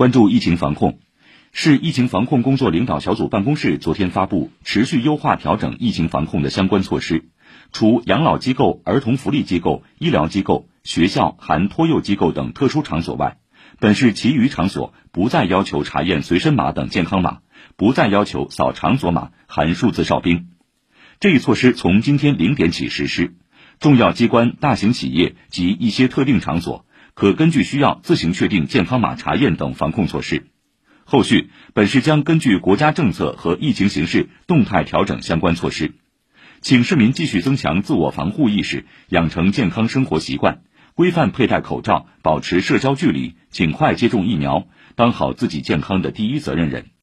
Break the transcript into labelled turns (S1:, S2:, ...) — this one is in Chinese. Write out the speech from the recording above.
S1: 关注疫情防控，市疫情防控工作领导小组办公室昨天发布持续优化调整疫情防控的相关措施。除养老机构、儿童福利机构、医疗机构、学校含托幼机构等特殊场所外，本市其余场所不再要求查验随身码等健康码，不再要求扫场所码含数字哨兵。这一措施从今天零点起实施。重要机关、大型企业及一些特定场所，可根据需要自行确定健康码查验等防控措施。后续，本市将根据国家政策和疫情形势动态调整相关措施。请市民继续增强自我防护意识，养成健康生活习惯，规范佩戴口罩，保持社交距离，尽快接种疫苗，当好自己健康的第一责任人。